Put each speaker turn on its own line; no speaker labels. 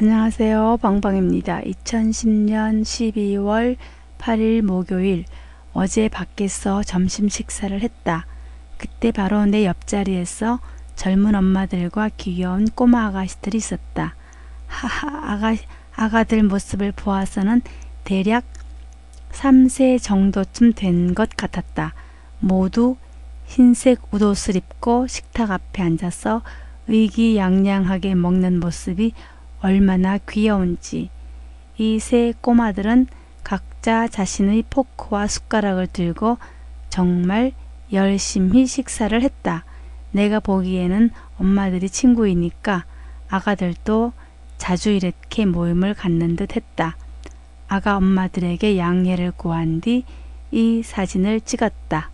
안녕하세요. 방방입니다. 2010년 12월 8일 목요일 어제 밖에서 점심 식사를 했다. 그때 바로 내 옆자리에서 젊은 엄마들과 귀여운 꼬마 아가씨들이 있었다. 하하 아가, 아가들 모습을 보아서는 대략 3세 정도쯤 된 것 같았다. 모두 흰색 옷옷을 입고 식탁 앞에 앉아서 의기양양하게 먹는 모습이 얼마나 귀여운지. 이 세 꼬마들은 각자 자신의 포크와 숟가락을 들고 정말 열심히 식사를 했다. 내가 보기에는 엄마들이 친구이니까 아가들도 자주 이렇게 모임을 갖는 듯 했다. 아가 엄마들에게 양해를 구한 뒤 이 사진을 찍었다.